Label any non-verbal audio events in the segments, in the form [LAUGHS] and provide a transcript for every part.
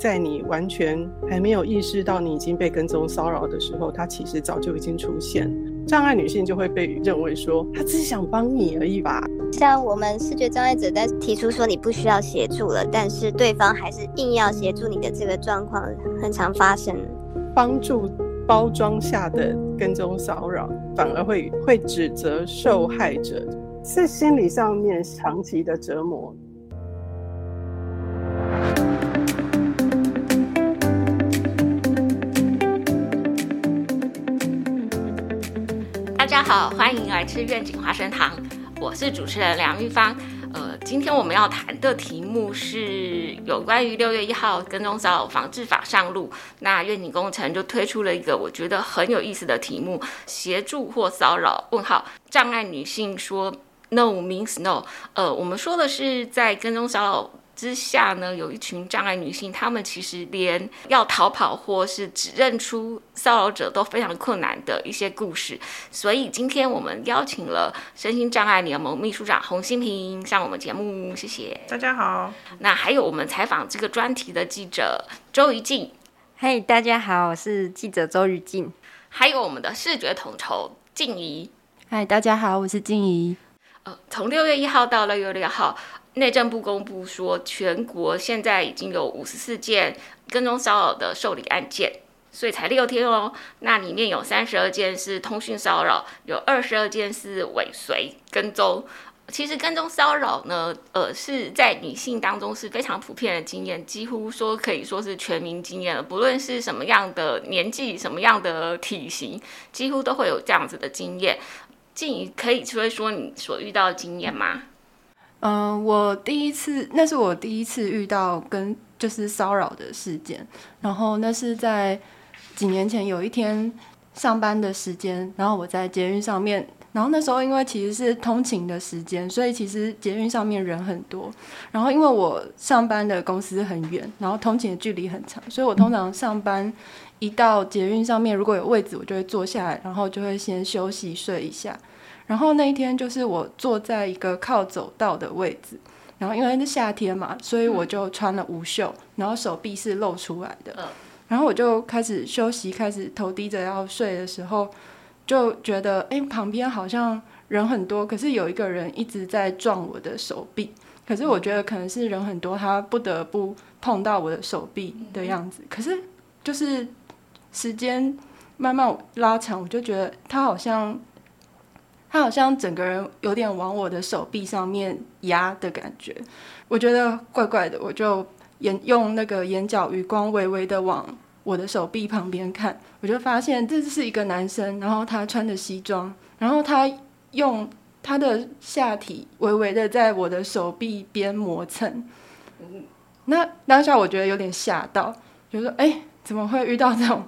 在你完全还没有意识到你已经被跟踪骚扰的时候，它其实早就已经出现。障碍女性就会被认为说，她只是想帮你而已吧。像我们视觉障碍者在提出说你不需要协助了，但是对方还是硬要协助你的这个状况，很常发生。帮助包装下的跟踪骚扰，反而会会指责受害者，是心理上面长期的折磨。好，欢迎来吃愿景花生糖，我是主持人梁玉芳。呃，今天我们要谈的题目是有关于六月一号跟踪骚扰防治法上路，那愿景工程就推出了一个我觉得很有意思的题目：协助或骚扰？问号障碍女性说 No means no。呃，我们说的是在跟踪骚扰。之下呢，有一群障碍女性，她们其实连要逃跑或是指认出骚扰者都非常困难的一些故事。所以今天我们邀请了身心障碍联盟秘书长洪新平上我们节目，谢谢大家好。那还有我们采访这个专题的记者周瑜静，嘿，大家好，我是记者周瑜静。还有我们的视觉统筹静怡，嗨，大家好，我是静怡。呃，从六月一号到六月六号。内政部公布说，全国现在已经有五十四件跟踪骚扰的受理案件，所以才六天哦。那里面有三十二件是通讯骚扰，有二十二件是尾随跟踪。其实跟踪骚扰呢，呃，是在女性当中是非常普遍的经验，几乎说可以说是全民经验了。不论是什么样的年纪、什么样的体型，几乎都会有这样子的经验。静怡可以说一说你所遇到的经验吗？嗯，我第一次，那是我第一次遇到跟就是骚扰的事件。然后那是在几年前有一天上班的时间，然后我在捷运上面，然后那时候因为其实是通勤的时间，所以其实捷运上面人很多。然后因为我上班的公司很远，然后通勤的距离很长，所以我通常上班一到捷运上面如果有位置，我就会坐下来，然后就会先休息睡一下。然后那一天就是我坐在一个靠走道的位置，然后因为是夏天嘛，所以我就穿了无袖，然后手臂是露出来的。然后我就开始休息，开始头低着要睡的时候，就觉得哎，旁边好像人很多，可是有一个人一直在撞我的手臂。可是我觉得可能是人很多，他不得不碰到我的手臂的样子。可是就是时间慢慢拉长，我就觉得他好像。他好像整个人有点往我的手臂上面压的感觉，我觉得怪怪的，我就眼用那个眼角余光微微的往我的手臂旁边看，我就发现这是一个男生，然后他穿着西装，然后他用他的下体微微的在我的手臂边磨蹭，那当下我觉得有点吓到，就说哎，怎么会遇到这种？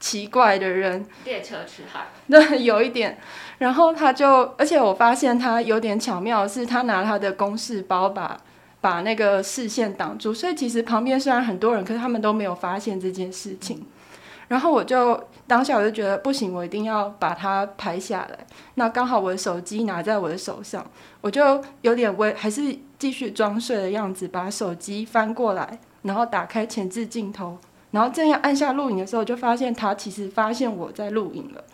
奇怪的人，列车痴汉，[LAUGHS] 对，有一点。然后他就，而且我发现他有点巧妙，是他拿他的公事包把把那个视线挡住，所以其实旁边虽然很多人，可是他们都没有发现这件事情。然后我就当下我就觉得不行，我一定要把它拍下来。那刚好我的手机拿在我的手上，我就有点微，还是继续装睡的样子，把手机翻过来，然后打开前置镜头。然后正要按下录影的时候，就发现他其实发现我在录影了，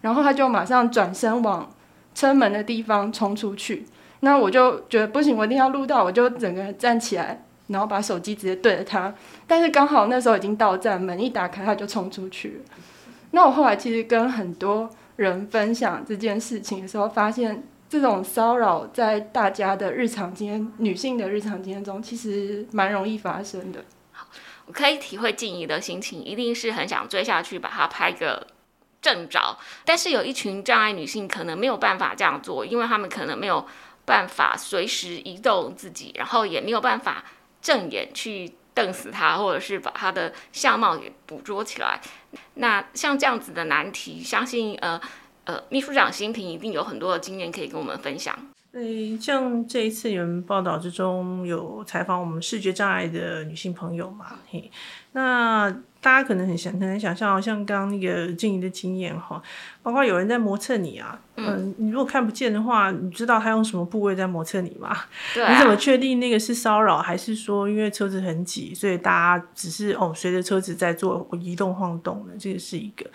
然后他就马上转身往车门的地方冲出去。那我就觉得不行，我一定要录到，我就整个人站起来，然后把手机直接对着他。但是刚好那时候已经到站，门一打开他就冲出去了。那我后来其实跟很多人分享这件事情的时候，发现这种骚扰在大家的日常经验、女性的日常经验中，其实蛮容易发生的。可以体会静怡的心情，一定是很想追下去把她拍个正着。但是有一群障碍女性可能没有办法这样做，因为她们可能没有办法随时移动自己，然后也没有办法正眼去瞪死他，或者是把他的相貌给捕捉起来。那像这样子的难题，相信呃呃秘书长新平一定有很多的经验可以跟我们分享。诶，像这一次你们报道之中有采访我们视觉障碍的女性朋友嘛？嘿，那大家可能很想很难想象，像刚刚那个静怡的经验哈，包括有人在磨蹭你啊，嗯，你如果看不见的话，你知道他用什么部位在磨蹭你吗？对、你怎么确定那个是骚扰，还是说因为车子很挤，所以大家只是哦随着车子在做移动晃动的？这个是一个。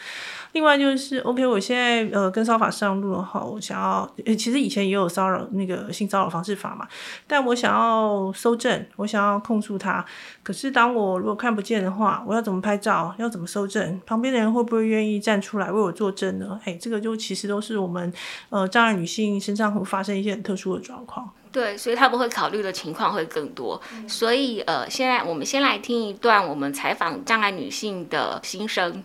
另外就是，OK，我现在呃跟骚法上路了哈，我想要，其实以前也有骚扰那个性骚扰防治法嘛，但我想要搜证，我想要控诉他，可是当我如果看不见的话，我要怎么拍照？要怎么搜证？旁边的人会不会愿意站出来为我作证呢？哎，这个就其实都是我们呃障碍女性身上会发生一些很特殊的状况。对，所以他们会考虑的情况会更多。所以呃，现在我们先来听一段我们采访障碍女性的心声。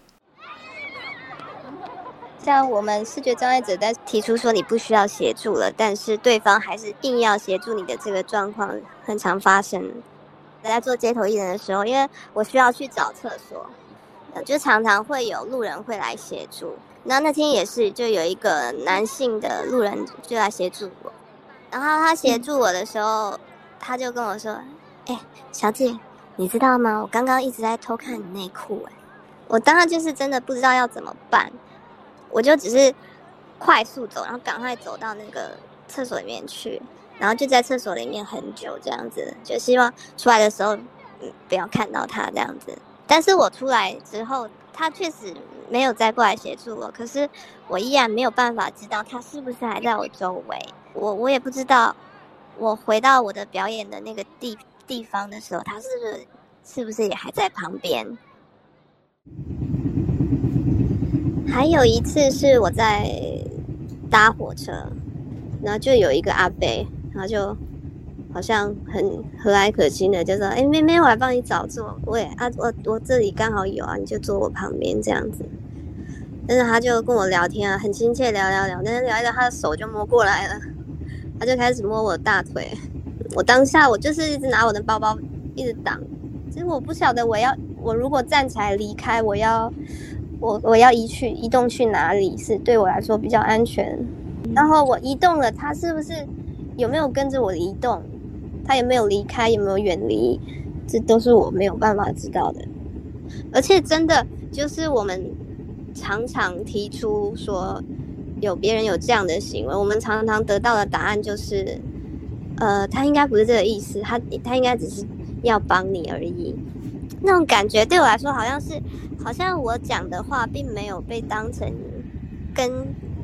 像我们视觉障碍者在提出说你不需要协助了，但是对方还是硬要协助你的这个状况，很常发生。在做街头艺人的时候，因为我需要去找厕所，就常常会有路人会来协助。那那天也是，就有一个男性的路人就来协助我。然后他协助我的时候，他就跟我说：“哎，小姐，你知道吗？我刚刚一直在偷看你内裤。”哎，我当时就是真的不知道要怎么办。我就只是快速走，然后赶快走到那个厕所里面去，然后就在厕所里面很久这样子，就希望出来的时候，嗯，不要看到他这样子。但是我出来之后，他确实没有再过来协助我，可是我依然没有办法知道他是不是还在我周围。我我也不知道，我回到我的表演的那个地地方的时候，他是不是是不是也还在旁边？还有一次是我在搭火车，然后就有一个阿伯，然后就好像很和蔼可亲的，就说：“哎，妹妹，我来帮你找座位啊，我我这里刚好有啊，你就坐我旁边这样子。”但是他就跟我聊天啊，很亲切聊聊聊，但是聊一聊，他的手就摸过来了，他就开始摸我的大腿。我当下我就是一直拿我的包包一直挡，其实我不晓得我要我如果站起来离开，我要。我我要移去移动去哪里是对我来说比较安全？然后我移动了，他是不是有没有跟着我移动？他有没有离开？有没有远离？这都是我没有办法知道的。而且真的就是我们常常提出说有别人有这样的行为，我们常常得到的答案就是，呃，他应该不是这个意思，他他应该只是要帮你而已。那种感觉对我来说，好像是，好像我讲的话并没有被当成跟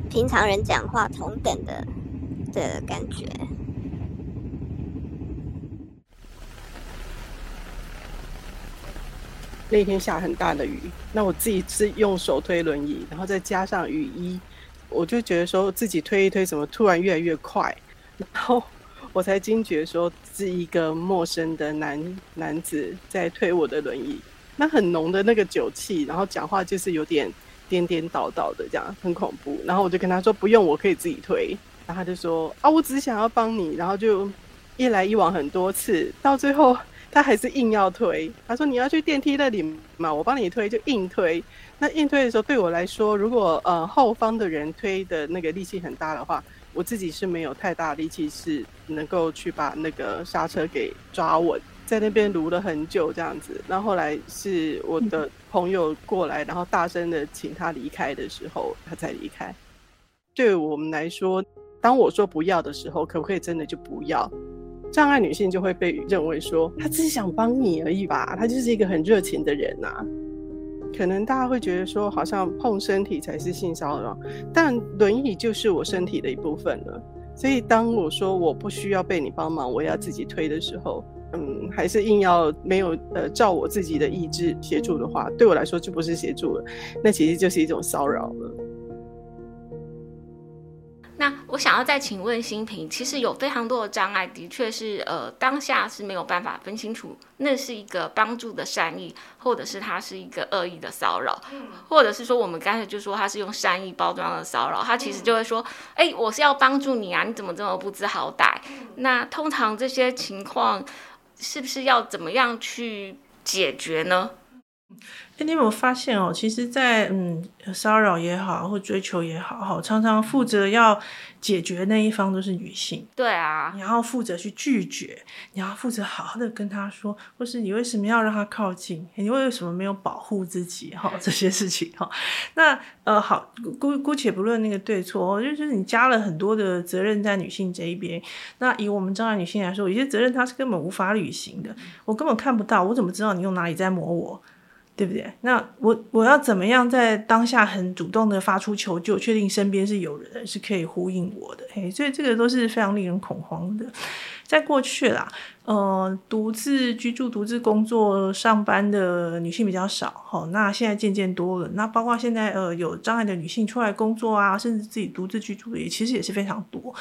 平常人讲话同等的的感觉。那天下很大的雨，那我自己是用手推轮椅，然后再加上雨衣，我就觉得说自己推一推，怎么突然越来越快，然后。我才惊觉，说是一个陌生的男男子在推我的轮椅，那很浓的那个酒气，然后讲话就是有点颠颠倒倒的，这样很恐怖。然后我就跟他说不用，我可以自己推。然后他就说啊，我只想要帮你。然后就一来一往很多次，到最后他还是硬要推。他说你要去电梯那里嘛，我帮你推，就硬推。那硬推的时候，对我来说，如果呃后方的人推的那个力气很大的话。我自己是没有太大力气，是能够去把那个刹车给抓稳，在那边撸了很久这样子。然后后来是我的朋友过来，然后大声的请他离开的时候，他才离开。对我们来说，当我说不要的时候，可不可以真的就不要？障碍女性就会被认为说，她只是想帮你而已吧，她就是一个很热情的人呐。可能大家会觉得说，好像碰身体才是性骚扰，但轮椅就是我身体的一部分了。所以当我说我不需要被你帮忙，我要自己推的时候，嗯，还是硬要没有呃照我自己的意志协助的话，对我来说就不是协助了，那其实就是一种骚扰了。那我想要再请问新平，其实有非常多的障碍，的确是呃当下是没有办法分清楚，那是一个帮助的善意，或者是它是一个恶意的骚扰，或者是说我们刚才就说他是用善意包装的骚扰，他其实就会说，哎，我是要帮助你啊，你怎么这么不知好歹？那通常这些情况是不是要怎么样去解决呢？哎，你有没有发现哦？其实，在嗯骚扰也好，或追求也好，哈，常常负责要解决那一方都是女性。对啊，你要负责去拒绝，你要负责好好的跟他说，或是你为什么要让他靠近？你为什么没有保护自己？哈，这些事情哈。那呃，好，姑姑且不论那个对错，就是你加了很多的责任在女性这一边。那以我们障碍女性来说，有些责任她是根本无法履行的，我根本看不到，我怎么知道你用哪里在磨我？对不对？那我我要怎么样在当下很主动的发出求救，确定身边是有人是可以呼应我的？嘿，所以这个都是非常令人恐慌的。在过去啦。呃，独自居住、独自工作、上班的女性比较少，哈，那现在渐渐多了。那包括现在呃有障碍的女性出来工作啊，甚至自己独自居住的也其实也是非常多。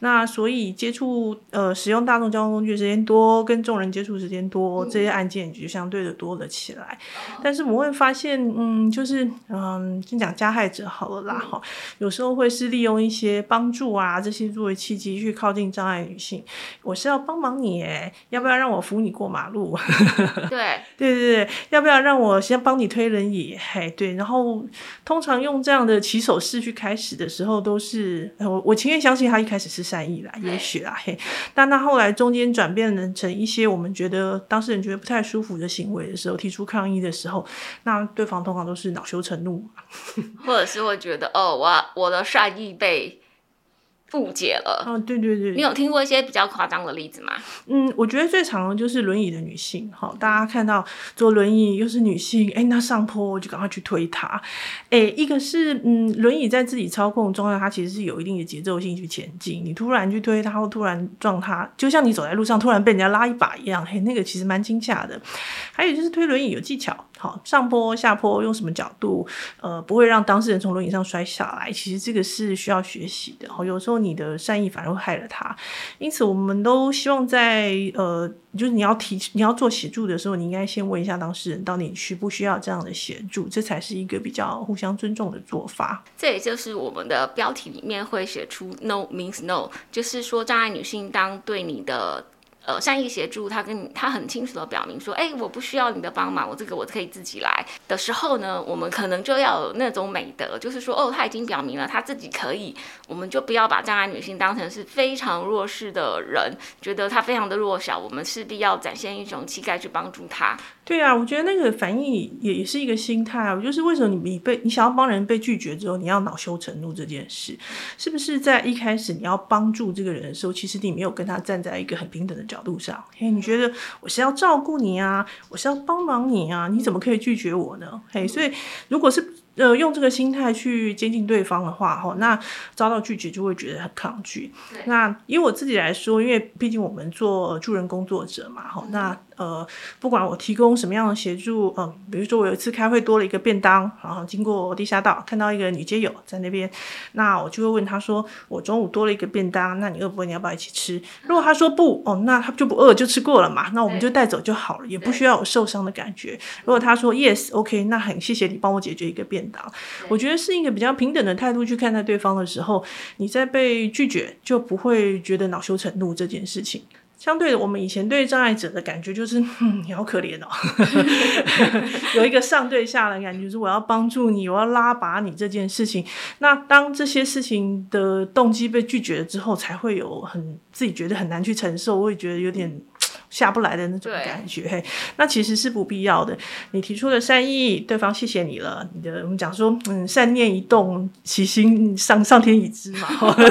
那所以接触呃使用大众交通工具时间多，跟众人接触时间多，这些案件就相对的多了起来。但是我们会发现，嗯，就是嗯，先讲加害者好了啦，哈，有时候会是利用一些帮助啊这些作为契机去靠近障碍女性。我是要帮忙你哎。要不要让我扶你过马路？[LAUGHS] 对对对对，要不要让我先帮你推轮椅？嘿，对。然后通常用这样的起手式去开始的时候，都是我我情愿相信他一开始是善意啦，也许啦，嘿。但他后来中间转变成一些我们觉得当事人觉得不太舒服的行为的时候，提出抗议的时候，那对方通常都是恼羞成怒，或者是会觉得哦，我我的善意被。误解了哦，对对对，你有听过一些比较夸张的例子吗？嗯，我觉得最常的就是轮椅的女性，哈，大家看到坐轮椅又是女性，哎，那上坡我就赶快去推她，哎，一个是嗯，轮椅在自己操控中，它其实是有一定的节奏性去前进，你突然去推它或突然撞它，就像你走在路上突然被人家拉一把一样，嘿，那个其实蛮惊吓的。还有就是推轮椅有技巧。好，上坡下坡用什么角度，呃，不会让当事人从轮椅上摔下来。其实这个是需要学习的。好，有时候你的善意反而会害了他。因此，我们都希望在呃，就是你要提你要做协助的时候，你应该先问一下当事人，到底需不需要这样的协助，这才是一个比较互相尊重的做法。这也就是我们的标题里面会写出 “no means no”，就是说障碍女性当对你的。呃，善意协助他跟你，他很清楚的表明说，哎，我不需要你的帮忙，我这个我可以自己来的时候呢，我们可能就要有那种美德，就是说，哦，他已经表明了他自己可以，我们就不要把障碍女性当成是非常弱势的人，觉得她非常的弱小，我们势必要展现一种气概去帮助她。对啊，我觉得那个反应也也是一个心态啊，就是为什么你你被你想要帮人被拒绝之后，你要恼羞成怒这件事，是不是在一开始你要帮助这个人的时候，其实你没有跟他站在一个很平等的角路上？嘿，你觉得我是要照顾你啊，我是要帮忙你啊，你怎么可以拒绝我呢？嘿，所以如果是。呃，用这个心态去接近对方的话，哈，那遭到拒绝就会觉得很抗拒。那以我自己来说，因为毕竟我们做助人工作者嘛，哈，那呃，不管我提供什么样的协助，嗯，比如说我有一次开会多了一个便当，然后经过地下道看到一个女街友在那边，那我就会问她说：“我中午多了一个便当，那你饿不饿？你要不要一起吃？”如果她说不，哦，那她就不饿，就吃过了嘛，那我们就带走就好了，也不需要有受伤的感觉。如果她说 yes，OK，那很谢谢你帮我解决一个便。我觉得是一个比较平等的态度去看待对方的时候，你在被拒绝就不会觉得恼羞成怒这件事情。相对的，我们以前对障碍者的感觉就是，你好可怜哦，[LAUGHS] 有一个上对下的感觉，就是我要帮助你，我要拉拔你这件事情。那当这些事情的动机被拒绝了之后，才会有很自己觉得很难去承受，我会觉得有点。下不来的那种感觉，嘿，那其实是不必要的。你提出的善意，对方谢谢你了。你的我们讲说，嗯，善念一动，其心上上天已知嘛。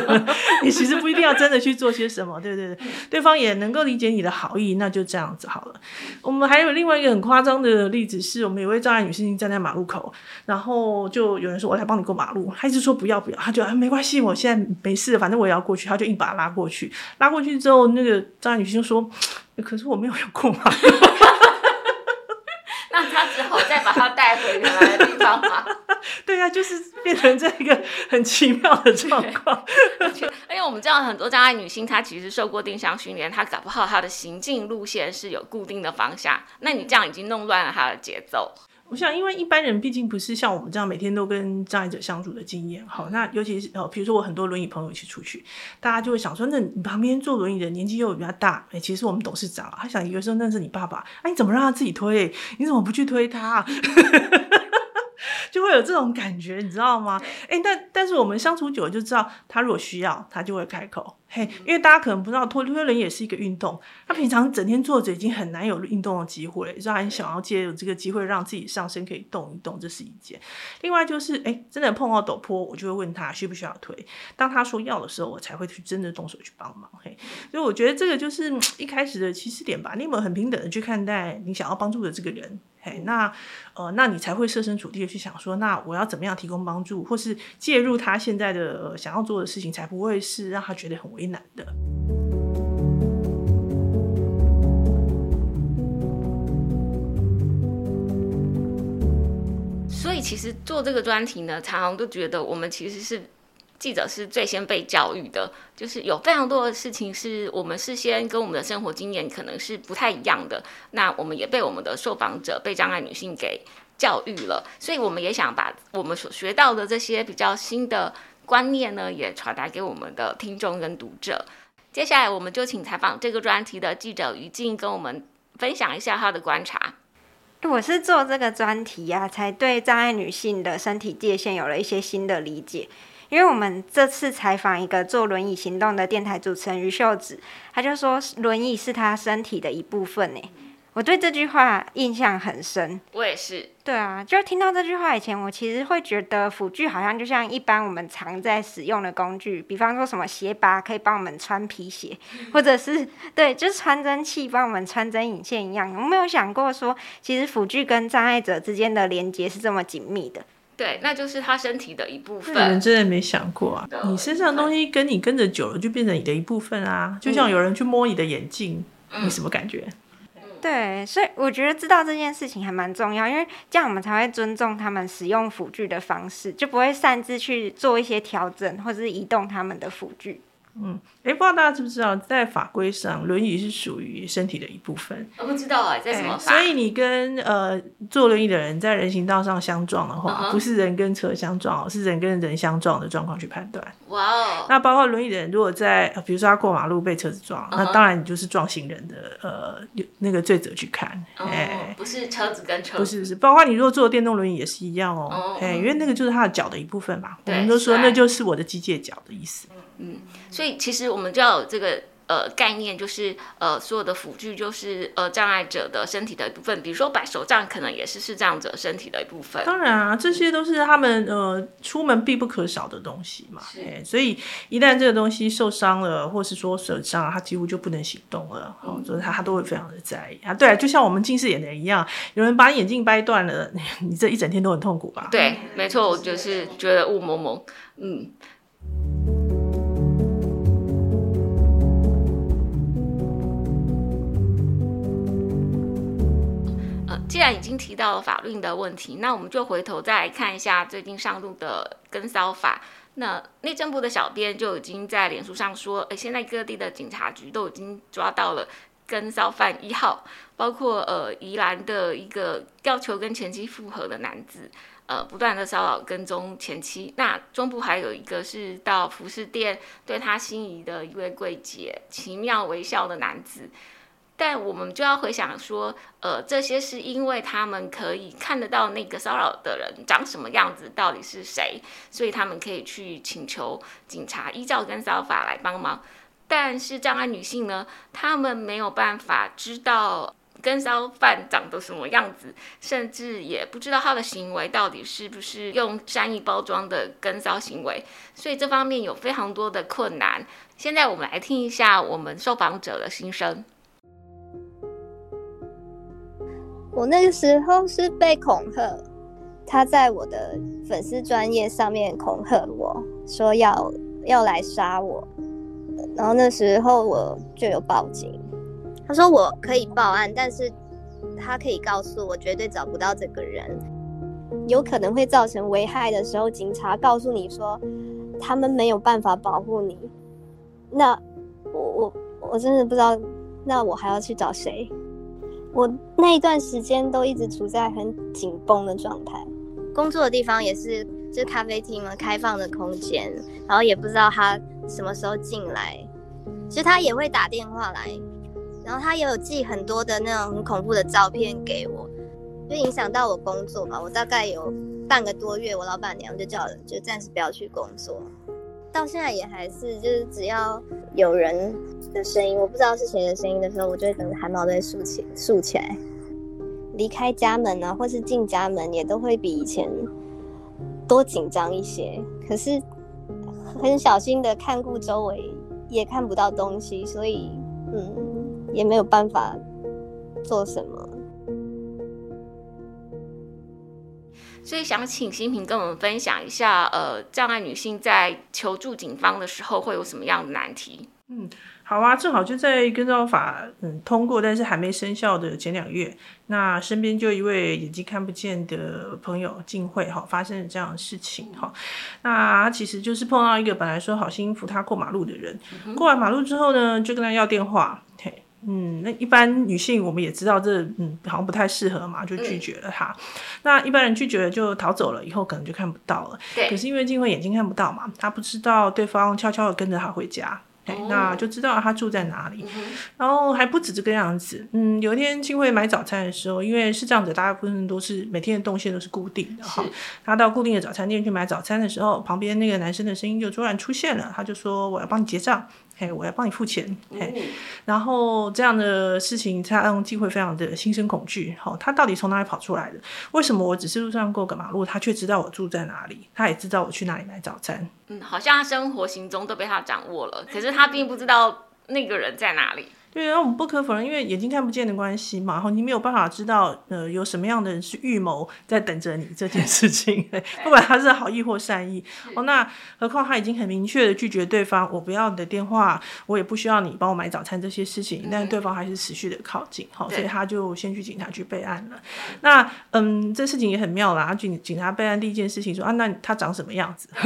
[LAUGHS] 你其实不一定要真的去做些什么，对对对，对方也能够理解你的好意，那就这样子好了。我们还有另外一个很夸张的例子，是我们有位障碍女性站在马路口，然后就有人说我来帮你过马路，她一直说不要不要，她就啊没关系，我现在没事，反正我也要过去，她就硬把她拉过去。拉过去之后，那个障碍女性就说。可是我没有用过嘛，[LAUGHS] 那他只好再把他带回原来的地方嘛。[LAUGHS] 对呀，就是变成这一个很奇妙的状况。[LAUGHS] 而且我们知道很多障碍女性，她其实受过定向训练，她搞不好她的行进路线是有固定的方向。那你这样已经弄乱了她的节奏。我想，因为一般人毕竟不是像我们这样每天都跟障碍者相处的经验，好，那尤其是呃，比如说我很多轮椅朋友一起出去，大家就会想说，那你旁边坐轮椅的年纪又比较大，哎，其实我们董事长，他想有时候那是你爸爸，哎，你怎么让他自己推？你怎么不去推他？[LAUGHS] 就会有这种感觉，你知道吗？哎，但但是我们相处久了就知道，他如果需要，他就会开口。嘿，因为大家可能不知道，推推轮也是一个运动。他平常整天坐着，已经很难有运动的机会，所以很想要借有这个机会，让自己上身可以动一动，这是一件。另外就是，哎，真的碰到陡坡，我就会问他需不需要推。当他说要的时候，我才会去真的动手去帮忙。嘿，所以我觉得这个就是一开始的起始点吧。你有没有很平等的去看待你想要帮助的这个人？嘿，那呃，那你才会设身处地的去想说，那我要怎么样提供帮助，或是介入他现在的想要做的事情，才不会是让他觉得很为难的。所以，其实做这个专题呢，常常都觉得我们其实是。记者是最先被教育的，就是有非常多的事情是我们事先跟我们的生活经验可能是不太一样的。那我们也被我们的受访者、被障碍女性给教育了，所以我们也想把我们所学到的这些比较新的观念呢，也传达给我们的听众跟读者。接下来，我们就请采访这个专题的记者于静跟我们分享一下他的观察。我是做这个专题呀，才对障碍女性的身体界限有了一些新的理解。因为我们这次采访一个坐轮椅行动的电台主持人于秀子，他就说轮椅是他身体的一部分呢。我对这句话印象很深。我也是。对啊，就听到这句话以前，我其实会觉得辅具好像就像一般我们常在使用的工具，比方说什么鞋拔可以帮我们穿皮鞋，[LAUGHS] 或者是对，就是穿针器帮我们穿针引线一样。有没有想过说，其实辅具跟障碍者之间的连接是这么紧密的？对，那就是他身体的一部分。人真的没想过啊！你身上的东西跟你跟着久了，就变成你的一部分啊。就像有人去摸你的眼镜，你什么感觉？对，所以我觉得知道这件事情还蛮重要，因为这样我们才会尊重他们使用辅具的方式，就不会擅自去做一些调整或是移动他们的辅具。嗯，哎，不知道大家知不知道，在法规上，轮椅是属于身体的一部分。我不知道哎，在什么所以你跟呃坐轮椅的人在人行道上相撞的话，不是人跟车相撞，是人跟人相撞的状况去判断。哇哦！那包括轮椅的人，如果在比如说他过马路被车子撞，那当然你就是撞行人的呃那个罪责去看。哎，不是车子跟车，不是是，包括你如果坐电动轮椅也是一样哦。哎，因为那个就是他的脚的一部分嘛。我们都说那就是我的机械脚的意思。嗯，所以其实我们就要有这个呃概念，就是呃所有的辅具就是呃障碍者的身体的一部分，比如说摆手杖，可能也是视障者身体的一部分。当然啊，这些都是他们呃出门必不可少的东西嘛。哎，所以一旦这个东西受伤了，或是说损伤，他几乎就不能行动了。哦，所以他他都会非常的在意啊。对，就像我们近视眼的人一样，有人把眼镜掰断了，[LAUGHS] 你这一整天都很痛苦吧？对，没错，我就是觉得雾蒙蒙，嗯。既然已经提到了法律的问题，那我们就回头再来看一下最近上路的跟骚法。那内政部的小编就已经在脸书上说，哎，现在各地的警察局都已经抓到了跟骚犯一号，包括呃宜兰的一个要求跟前妻复合的男子，呃不断的骚扰跟踪前妻。那中部还有一个是到服饰店对他心仪的一位柜姐奇妙微笑的男子。但我们就要回想说，呃，这些是因为他们可以看得到那个骚扰的人长什么样子，到底是谁，所以他们可以去请求警察依照跟骚法来帮忙。但是障碍女性呢，她们没有办法知道跟骚犯长得什么样子，甚至也不知道他的行为到底是不是用善意包装的跟骚行为，所以这方面有非常多的困难。现在我们来听一下我们受访者的心声。我那个时候是被恐吓，他在我的粉丝专业上面恐吓我说要要来杀我，然后那时候我就有报警。他说我可以报案，但是他可以告诉我绝对找不到这个人，有可能会造成危害的时候，警察告诉你说他们没有办法保护你，那我我我真的不知道，那我还要去找谁？我那一段时间都一直处在很紧绷的状态，工作的地方也是，就咖啡厅嘛，开放的空间，然后也不知道他什么时候进来，其实他也会打电话来，然后他也有寄很多的那种很恐怖的照片给我，就影响到我工作嘛。我大概有半个多月，我老板娘就叫人就暂时不要去工作，到现在也还是，就是只要有人的声音，我不知道是谁的声音的时候，我就会整个汗毛都会竖起竖起来。离开家门啊，或是进家门，也都会比以前多紧张一些。可是很小心的看顾周围，也看不到东西，所以嗯，也没有办法做什么。所以想请新平跟我们分享一下，呃，障碍女性在求助警方的时候会有什么样的难题？嗯，好啊，正好就在跟照法嗯通过，但是还没生效的前两月，那身边就一位眼睛看不见的朋友进会哈，发生了这样的事情哈。那其实就是碰到一个本来说好心扶他过马路的人，过完马路之后呢，就跟他要电话，嘿，嗯，那一般女性我们也知道这嗯好像不太适合嘛，就拒绝了他。那一般人拒绝了就逃走了，以后可能就看不到了。对，可是因为静慧眼睛看不到嘛，她不知道对方悄悄的跟着她回家。那就知道他住在哪里，然后还不止这个样子。嗯，有一天金慧买早餐的时候，因为是这样子，大部分都是每天的动线都是固定的哈。他到固定的早餐店去买早餐的时候，旁边那个男生的声音就突然出现了，他就说：“我要帮你结账。”嘿，我要帮你付钱，嘿，然后这样的事情，他让机会非常的心生恐惧。好，他到底从哪里跑出来的？为什么我只是路上过个马路，他却知道我住在哪里？他也知道我去哪里买早餐？嗯，好像他生活行踪都被他掌握了，可是他并不知道那个人在哪里。对，然后我们不可否认，因为眼睛看不见的关系嘛，然后你没有办法知道，呃，有什么样的人是预谋在等着你这件事情，[LAUGHS] 不管他是好意或善意。哦，那何况他已经很明确的拒绝对方，我不要你的电话，我也不需要你帮我买早餐这些事情，但是对方还是持续的靠近，好，所以他就先去警察局备案了。那，嗯，这事情也很妙啦，警警察备案第一件事情说啊，那他长什么样子？[LAUGHS]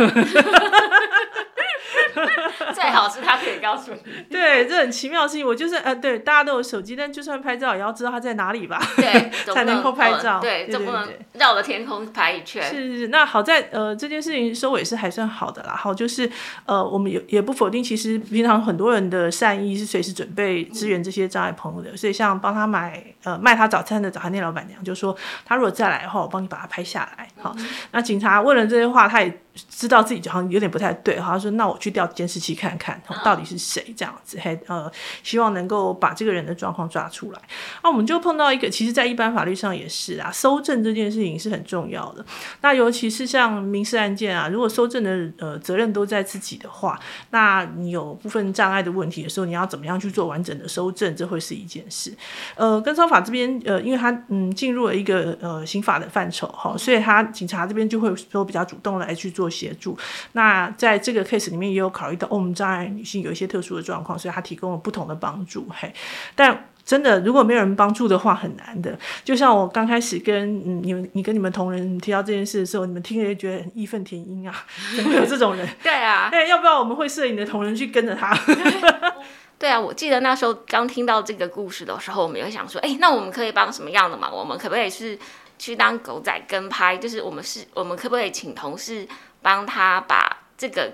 最好是他可以告诉你。[LAUGHS] 对，这很奇妙的事情。我就是呃，对，大家都有手机，但就算拍照，也要知道他在哪里吧？对，[LAUGHS] 才能够拍照。对，就不能绕着天空拍一圈。是是是。那好在呃，这件事情收尾是还算好的啦。好，就是呃，我们也也不否定，其实平常很多人的善意是随时准备支援这些障碍朋友的。所以像帮他买呃卖他早餐的早餐店老板娘就说，他如果再来的话，我帮你把他拍下来。好，那警察问了这些话，他也。知道自己好像有点不太对，他说：“那我去调监视器看看，到底是谁这样子？还呃，希望能够把这个人的状况抓出来。那我们就碰到一个，其实，在一般法律上也是啊，搜证这件事情是很重要的。那尤其是像民事案件啊，如果搜证的呃责任都在自己的话，那你有部分障碍的问题的时候，你要怎么样去做完整的搜证，这会是一件事。呃，跟骚法这边呃，因为他嗯进入了一个呃刑法的范畴哈，所以他警察这边就会说比较主动来去做。做协助，那在这个 case 里面也有考虑到，我们障碍女性有一些特殊的状况，所以她提供了不同的帮助。嘿，但真的如果没有人帮助的话，很难的。就像我刚开始跟嗯你们，你跟你们同仁提到这件事的时候，你们听了也觉得很义愤填膺啊，怎么会有这种人？[LAUGHS] 对啊，哎，要不要我们会摄影的同仁去跟着他？[LAUGHS] 对啊，我记得那时候刚听到这个故事的时候，我们有想说，哎，那我们可以帮什么样的忙？我们可不可以是去当狗仔跟拍？就是我们是，我们可不可以请同事？帮他把这个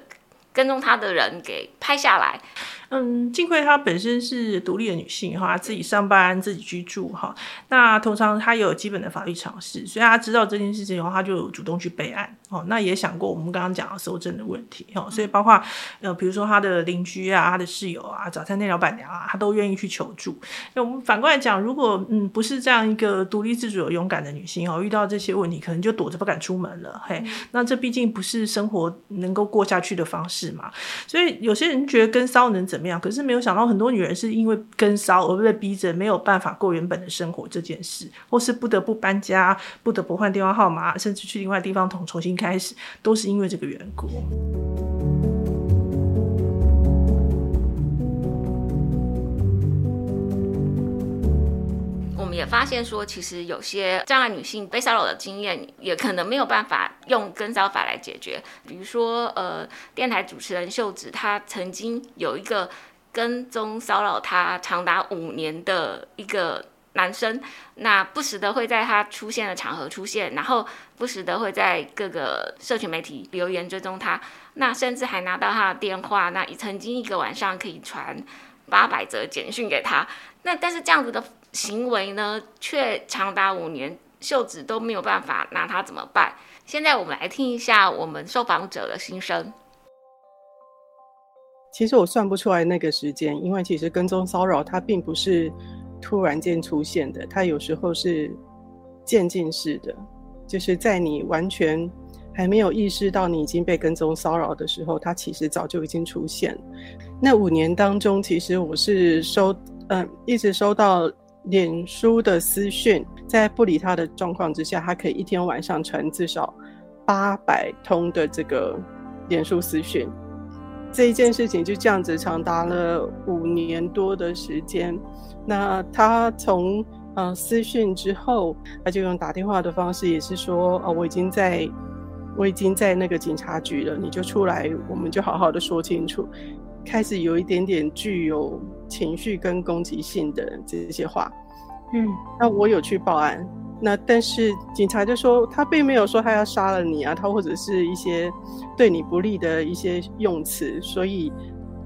跟踪他的人给拍下来。嗯，金慧她本身是独立的女性哈，自己上班自己居住哈。那通常她有基本的法律常识，所以她知道这件事情以后，她就主动去备案哦。那也想过我们刚刚讲的收证的问题哦，所以包括呃，比如说她的邻居啊、她的室友啊、早餐店老板娘啊，她都愿意去求助。那我们反过来讲，如果嗯不是这样一个独立自主、有勇敢的女性哦，遇到这些问题，可能就躲着不敢出门了。嘿，那这毕竟不是生活能够过下去的方式嘛。所以有些人觉得跟骚能怎？怎么样？可是没有想到，很多女人是因为跟骚而被逼着没有办法过原本的生活这件事，或是不得不搬家，不得不换电话号码，甚至去另外地方重重新开始，都是因为这个缘故。也发现说，其实有些障碍女性被骚扰的经验，也可能没有办法用跟骚法来解决。比如说，呃，电台主持人秀子，她曾经有一个跟踪骚扰她长达五年的一个男生，那不时的会在他出现的场合出现，然后不时的会在各个社群媒体留言追踪他，那甚至还拿到他的电话，那曾经一个晚上可以传八百则简讯给他，那但是这样子的行为呢，却长达五年，秀子都没有办法拿他怎么办？现在我们来听一下我们受访者的心声。其实我算不出来那个时间，因为其实跟踪骚扰它并不是突然间出现的，它有时候是渐进式的，就是在你完全还没有意识到你已经被跟踪骚扰的时候，它其实早就已经出现。那五年当中，其实我是收，嗯，一直收到脸书的私讯，在不理他的状况之下，他可以一天晚上传至少八百通的这个脸书私讯。这一件事情就这样子长达了五年多的时间。那他从呃私讯之后，他就用打电话的方式，也是说哦，我已经在，我已经在那个警察局了，你就出来，我们就好好的说清楚。开始有一点点具有情绪跟攻击性的这些话。嗯，那我有去报案。那但是警察就说他并没有说他要杀了你啊，他或者是一些对你不利的一些用词，所以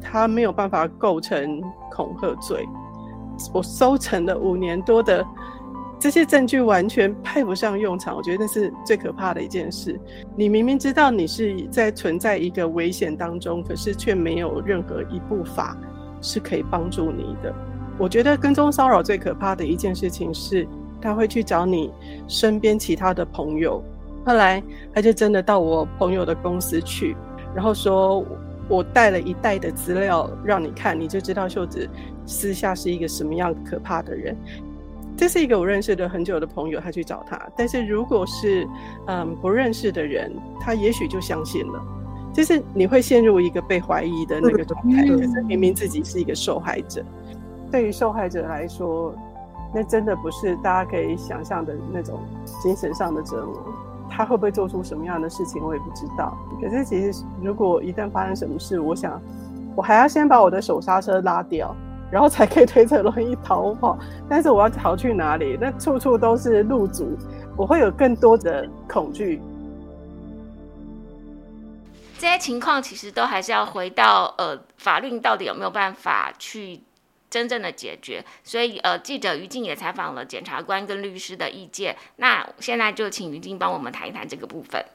他没有办法构成恐吓罪。我收成了五年多的这些证据完全派不上用场，我觉得那是最可怕的一件事。你明明知道你是在存在一个危险当中，可是却没有任何一步法是可以帮助你的。我觉得跟踪骚扰最可怕的一件事情是。他会去找你身边其他的朋友，后来他就真的到我朋友的公司去，然后说我带了一袋的资料让你看，你就知道秀子私下是一个什么样可怕的人。[LAUGHS] 这是一个我认识的很久的朋友，他去找他，但是如果是嗯不认识的人，他也许就相信了，就是你会陷入一个被怀疑的那个状态，可是明明自己是一个受害者。对于受害者来说。那真的不是大家可以想象的那种精神上的折磨。他会不会做出什么样的事情，我也不知道。可是其实，如果一旦发生什么事，我想，我还要先把我的手刹车拉掉，然后才可以推着轮椅逃跑。但是我要逃去哪里？那处处都是路阻，我会有更多的恐惧。这些情况其实都还是要回到呃，法律到底有没有办法去。真正的解决，所以呃，记者于静也采访了检察官跟律师的意见。那现在就请于静帮我们谈一谈这个部分。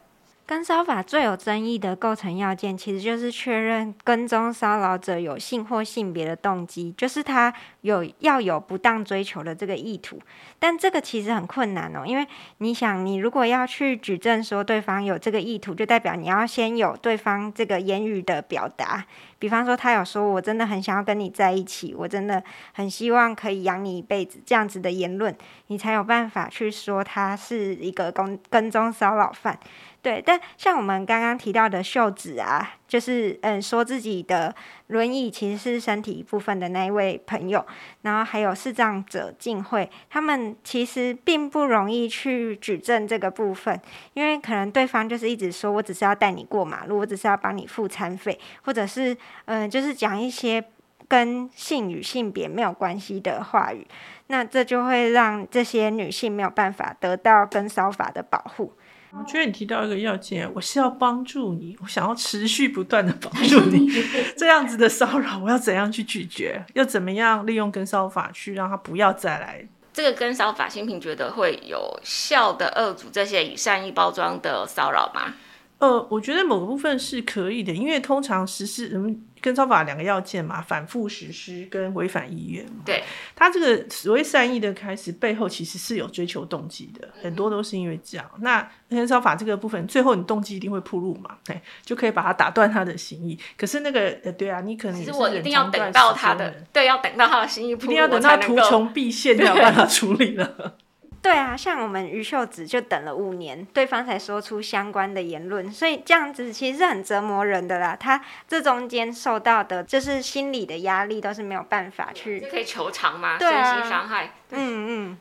跟骚法最有争议的构成要件，其实就是确认跟踪骚扰者有性或性别的动机，就是他有要有不当追求的这个意图。但这个其实很困难哦，因为你想，你如果要去举证说对方有这个意图，就代表你要先有对方这个言语的表达。比方说，他有说我真的很想要跟你在一起，我真的很希望可以养你一辈子，这样子的言论，你才有办法去说他是一个跟跟踪骚扰犯。对，但像我们刚刚提到的秀子啊，就是嗯，说自己的轮椅其实是身体一部分的那一位朋友，然后还有视障者进会，他们其实并不容易去举证这个部分，因为可能对方就是一直说我只是要带你过马路，我只是要帮你付餐费，或者是嗯，就是讲一些跟性与性别没有关系的话语，那这就会让这些女性没有办法得到跟骚法的保护。我觉得你提到一个要件，我是要帮助你，我想要持续不断的帮助你，[LAUGHS] 这样子的骚扰，我要怎样去拒绝？要怎么样利用跟骚法去让他不要再来？这个跟骚法，新平觉得会有效的遏阻这些以善意包装的骚扰吗？呃，我觉得某个部分是可以的，因为通常实施嗯。跟超法两个要件嘛，反复实施跟违反意愿。对，他这个所谓善意的开始背后，其实是有追求动机的，很多都是因为这样。那跟超法这个部分，最后你动机一定会铺路嘛，对，就可以把它打断他的心意。可是那个，呃，对啊，你可能其实我一定要等到他的，对，要等到他的心意，一定要等到图穷匕现 [LAUGHS] 才有办法处理了。对啊，像我们于秀子就等了五年，对方才说出相关的言论，所以这样子其实很折磨人的啦。他这中间受到的就是心理的压力，都是没有办法去。可以求偿吗？身心伤害。嗯嗯。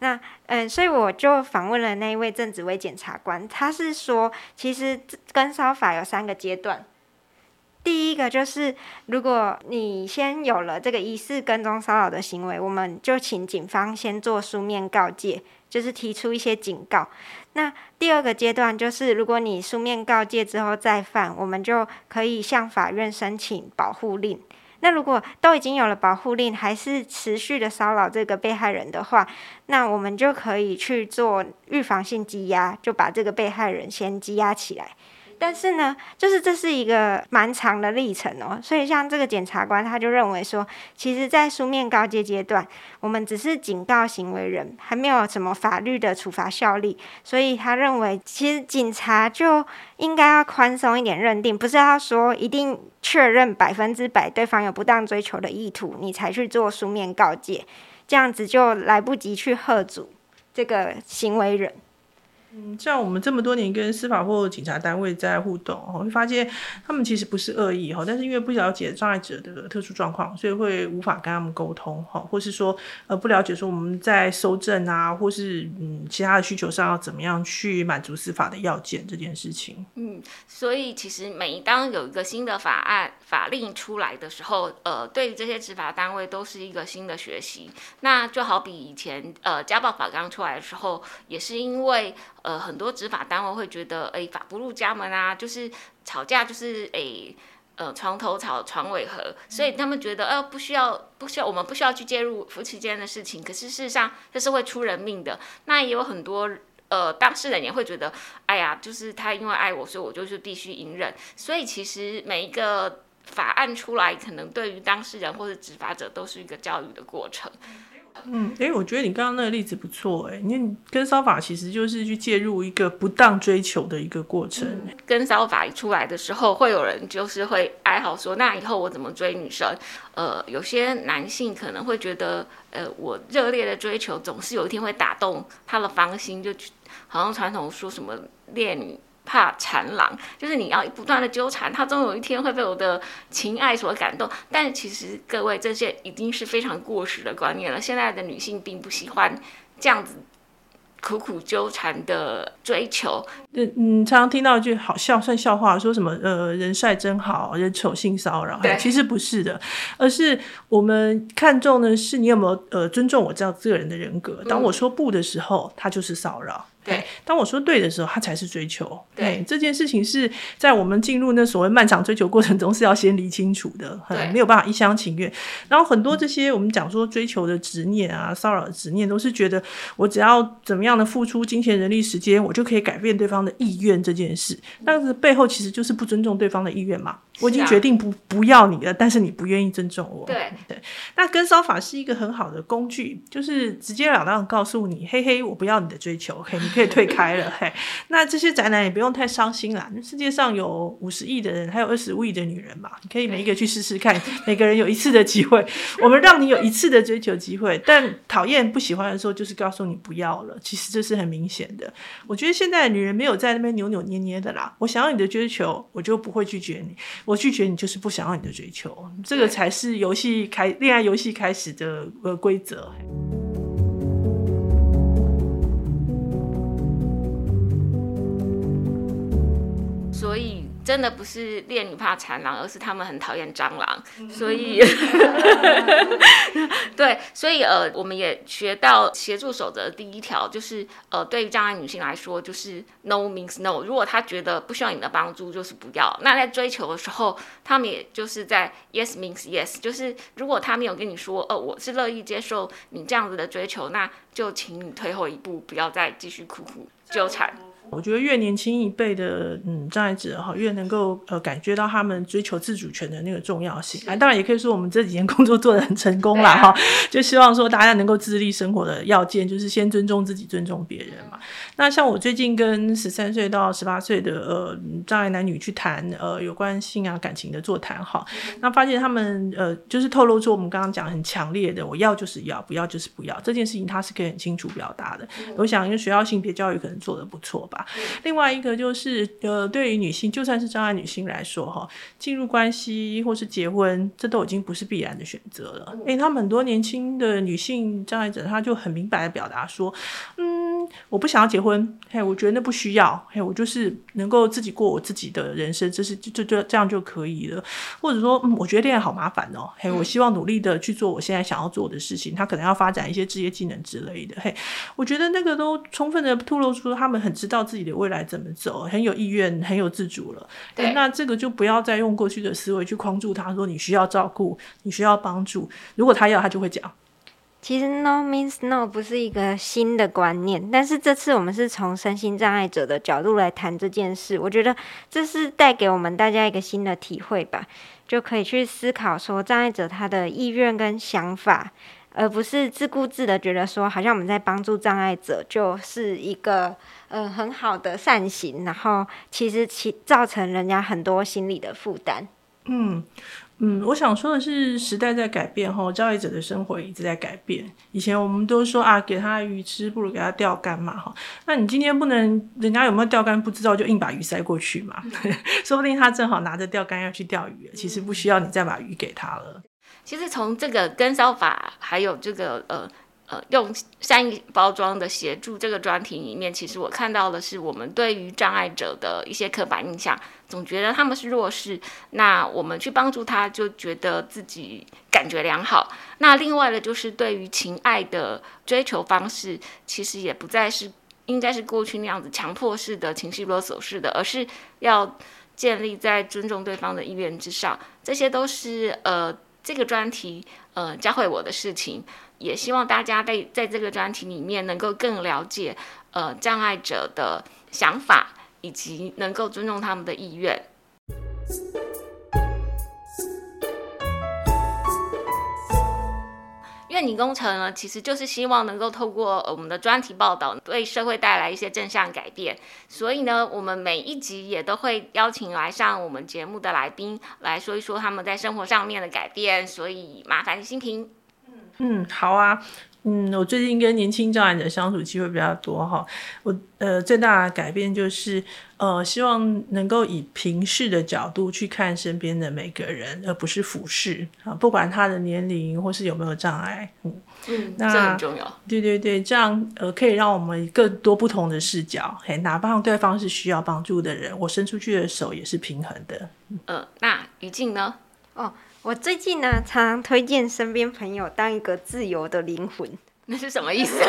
那嗯，所以我就访问了那一位郑紫薇检察官，他是说，其实跟烧法有三个阶段。第一个就是，如果你先有了这个疑似跟踪骚扰的行为，我们就请警方先做书面告诫，就是提出一些警告。那第二个阶段就是，如果你书面告诫之后再犯，我们就可以向法院申请保护令。那如果都已经有了保护令，还是持续的骚扰这个被害人的话，那我们就可以去做预防性羁押，就把这个被害人先羁押起来。但是呢，就是这是一个蛮长的历程哦，所以像这个检察官他就认为说，其实，在书面告诫阶段，我们只是警告行为人，还没有什么法律的处罚效力，所以他认为，其实警察就应该要宽松一点认定，不是要说一定确认百分之百对方有不当追求的意图，你才去做书面告诫，这样子就来不及去喝阻这个行为人。嗯像我们这么多年跟司法或警察单位在互动，我会发现他们其实不是恶意哈，但是因为不了解障碍者的特殊状况，所以会无法跟他们沟通哈，或是说呃不了解说我们在收证啊，或是嗯其他的需求上要怎么样去满足司法的要件这件事情。嗯，所以其实每当有一个新的法案法令出来的时候，呃，对于这些执法单位都是一个新的学习。那就好比以前呃家暴法刚出来的时候，也是因为呃很多执法单位会觉得，哎，法不入家门啊，就是吵架就是哎。呃，床头吵，床尾和，所以他们觉得，呃，不需要，不需要，我们不需要去介入夫妻间的事情。可是事实上，这是会出人命的。那也有很多呃当事人也会觉得，哎呀，就是他因为爱我，所以我就是必须隐忍。所以其实每一个法案出来，可能对于当事人或者执法者都是一个教育的过程。哎，我觉得你刚刚那个例子不错，哎，你跟骚法其实就是去介入一个不当追求的一个过程。跟骚法一出来的时候，会有人就是会哀嚎说，那以后我怎么追女生？呃，有些男性可能会觉得，呃，我热烈的追求总是有一天会打动他的芳心，就好像传统说什么恋女。怕缠郎，就是你要不断的纠缠他，终有一天会被我的情爱所感动。但其实各位，这些已经是非常过时的观念了。现在的女性并不喜欢这样子苦苦纠缠的追求。嗯嗯，常常听到一句好笑算笑话，说什么呃人帅真好人丑性骚扰，其实不是的，而是我们看重的是你有没有呃尊重我这样这个人的人格。当我说不的时候，他就是骚扰。对，当我说对的时候，他才是追求。对，这件事情是在我们进入那所谓漫长追求过程中是要先理清楚的，很，没有办法一厢情愿。然后很多这些我们讲说追求的执念啊，骚扰的执念，都是觉得我只要怎么样的付出金钱、人力、时间，我就可以改变对方的意愿这件事。但是背后其实就是不尊重对方的意愿嘛。我已经决定不不要你了，但是你不愿意尊重我。对对，那跟骚法是一个很好的工具，就是直截了当告诉你，嘿嘿，我不要你的追求，OK，你可以可以退开了。嘿，那这些宅男也不用太伤心啦。世界上有五十亿的人，还有二十五亿的女人嘛，你可以每一个去试试看，每个人有一次的机会。我们让你有一次的追求机会，但讨厌不喜欢的时候，就是告诉你不要了。其实这是很明显的。我觉得现在女人没有在那边扭扭捏捏的啦。我想要你的追求，我就不会拒绝你。我拒绝你，就是不想要你的追求，这个才是游戏开恋爱游戏开始的呃规则。所以真的不是烈女怕缠狼，而是他们很讨厌蟑螂。所以，[LAUGHS] 对，所以呃，我们也学到协助守则第一条，就是呃，对于障碍女性来说，就是 no means no。如果她觉得不需要你的帮助，就是不要。那在追求的时候，他们也就是在 yes means yes，就是如果他没有跟你说，呃，我是乐意接受你这样子的追求，那就请你退后一步，不要再继续苦苦纠缠。我觉得越年轻一辈的嗯障碍者哈，越能够呃感觉到他们追求自主权的那个重要性。啊，当然也可以说我们这几年工作做得很成功啦哈，就希望说大家能够自立生活的要件就是先尊重自己，尊重别人嘛。那像我最近跟十三岁到十八岁的呃障碍男女去谈呃有关性啊感情的座谈哈，那发现他们呃就是透露出我们刚刚讲很强烈的我要就是要，不要就是不要这件事情，他是可以很清楚表达的。我想因为学校性别教育可能做的不错吧。另外一个就是，呃，对于女性，就算是障碍女性来说，哈，进入关系或是结婚，这都已经不是必然的选择了。诶，他们很多年轻的女性障碍者，她就很明白的表达说，嗯，我不想要结婚，嘿，我觉得那不需要，嘿，我就是能够自己过我自己的人生，这是就就这样就可以了。或者说，嗯，我觉得恋爱好麻烦哦，嘿，我希望努力的去做我现在想要做的事情。他可能要发展一些职业技能之类的，嘿，我觉得那个都充分的透露出他们很知道自己的未来怎么走，很有意愿，很有自主了。对，那这个就不要再用过去的思维去框住他，说你需要照顾，你需要帮助。如果他要，他就会讲。其实 no means no 不是一个新的观念，但是这次我们是从身心障碍者的角度来谈这件事，我觉得这是带给我们大家一个新的体会吧，就可以去思考说障碍者他的意愿跟想法，而不是自顾自的觉得说好像我们在帮助障碍者就是一个呃很好的善行，然后其实其造成人家很多心理的负担。嗯。嗯，我想说的是，时代在改变哈，教育者的生活一直在改变。以前我们都说啊，给他鱼吃不如给他钓竿嘛哈。那你今天不能，人家有没有钓竿不知道，就硬把鱼塞过去嘛？[LAUGHS] 说不定他正好拿着钓竿要去钓鱼，其实不需要你再把鱼给他了。其实从这个跟烧法，还有这个呃。呃，用善意包装的协助这个专题里面，其实我看到的是我们对于障碍者的一些刻板印象，总觉得他们是弱势，那我们去帮助他，就觉得自己感觉良好。那另外的，就是对于情爱的追求方式，其实也不再是应该是过去那样子强迫式的情绪勒索式的，而是要建立在尊重对方的意愿之上。这些都是呃这个专题呃教会我的事情。也希望大家在在这个专题里面能够更了解，呃，障碍者的想法，以及能够尊重他们的意愿。愿景工程呢，其实就是希望能够透过我们的专题报道，对社会带来一些正向改变。所以呢，我们每一集也都会邀请来上我们节目的来宾来说一说他们在生活上面的改变。所以麻烦新平。嗯，好啊，嗯，我最近跟年轻障碍者相处机会比较多哈，我呃最大的改变就是呃希望能够以平视的角度去看身边的每个人，而不是俯视啊，不管他的年龄或是有没有障碍，嗯嗯，这很重要，对对对，这样呃可以让我们更多不同的视角，嘿，哪怕对方是需要帮助的人，我伸出去的手也是平衡的。嗯，那于静呢？哦。我最近呢，常常推荐身边朋友当一个自由的灵魂，那是什么意思？[LAUGHS]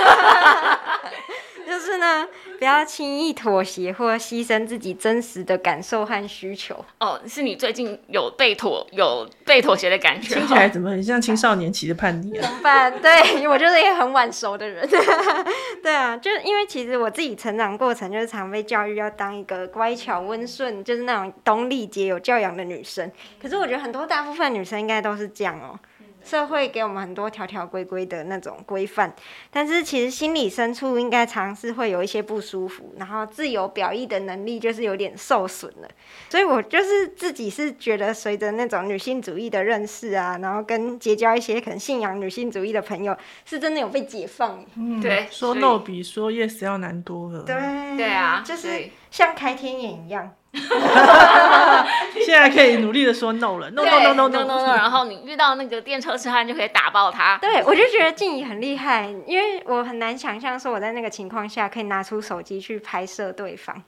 就是呢，不要轻易妥协或牺牲自己真实的感受和需求。哦，是你最近有被妥有被妥协的感觉？听起来怎么很像青少年期的叛逆啊？怎么办？[LAUGHS] 对我就是一个很晚熟的人。[LAUGHS] 对啊，就是因为其实我自己成长过程就是常被教育要当一个乖巧温顺，就是那种懂礼节、有教养的女生。可是我觉得很多大部分女生应该都是这样哦。社会给我们很多条条规规的那种规范，但是其实心理深处应该尝试会有一些不舒服，然后自由表意的能力就是有点受损了。所以我就是自己是觉得，随着那种女性主义的认识啊，然后跟结交一些可能信仰女性主义的朋友，是真的有被解放。嗯，对，说 no 比说 yes 要难多了。对，对啊，就是像开天眼一样。[LAUGHS] 现在可以努力的说 no 了，no no no no no no，然后你遇到那个电车痴汉就可以打爆他。对，我就觉得静怡很厉害，因为我很难想象说我在那个情况下可以拿出手机去拍摄对方。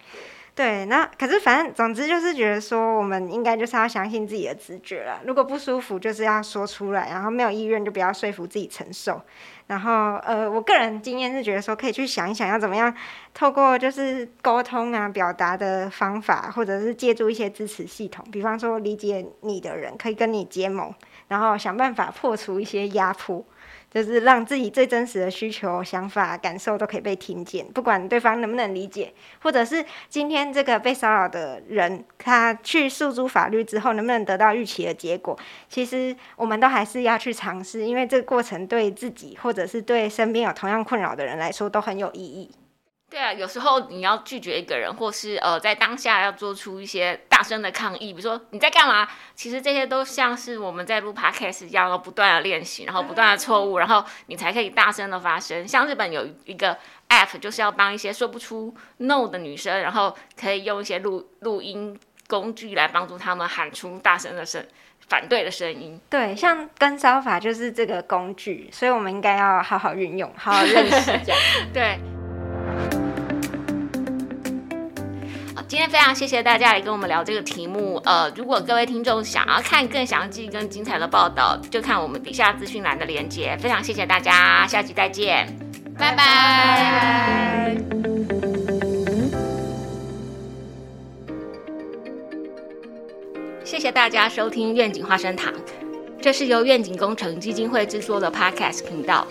对，那可是反正总之就是觉得说，我们应该就是要相信自己的直觉了。如果不舒服，就是要说出来，然后没有意愿就不要说服自己承受。然后，呃，我个人经验是觉得说，可以去想一想要怎么样透过就是沟通啊、表达的方法，或者是借助一些支持系统，比方说理解你的人可以跟你结盟，然后想办法破除一些压迫。就是让自己最真实的需求、想法、感受都可以被听见，不管对方能不能理解，或者是今天这个被骚扰的人，他去诉诸法律之后能不能得到预期的结果，其实我们都还是要去尝试，因为这个过程对自己或者是对身边有同样困扰的人来说都很有意义。对啊，有时候你要拒绝一个人，或是呃，在当下要做出一些大声的抗议，比如说你在干嘛？其实这些都像是我们在录 podcast 一样，不断的练习，然后不断的错误，然后你才可以大声的发声。像日本有一个 app，就是要帮一些说不出 no 的女生，然后可以用一些录录音工具来帮助他们喊出大声的声反对的声音。对，像跟烧法就是这个工具，所以我们应该要好好运用，好好认识这样。[LAUGHS] 对。今天非常谢谢大家来跟我们聊这个题目。呃，如果各位听众想要看更详细、更精彩的报道，就看我们底下资讯栏的链接。非常谢谢大家，下期再见，拜拜。谢谢大家收听愿景花生堂，这是由愿景工程基金会制作的 Podcast 频道。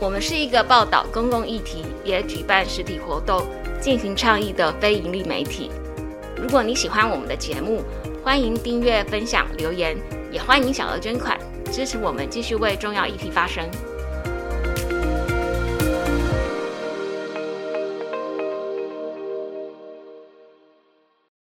我们是一个报道公共议题，也举办实体活动、进行倡议的非营利媒体。如果你喜欢我们的节目，欢迎订阅、分享、留言，也欢迎小额捐款支持我们继续为重要议题发声。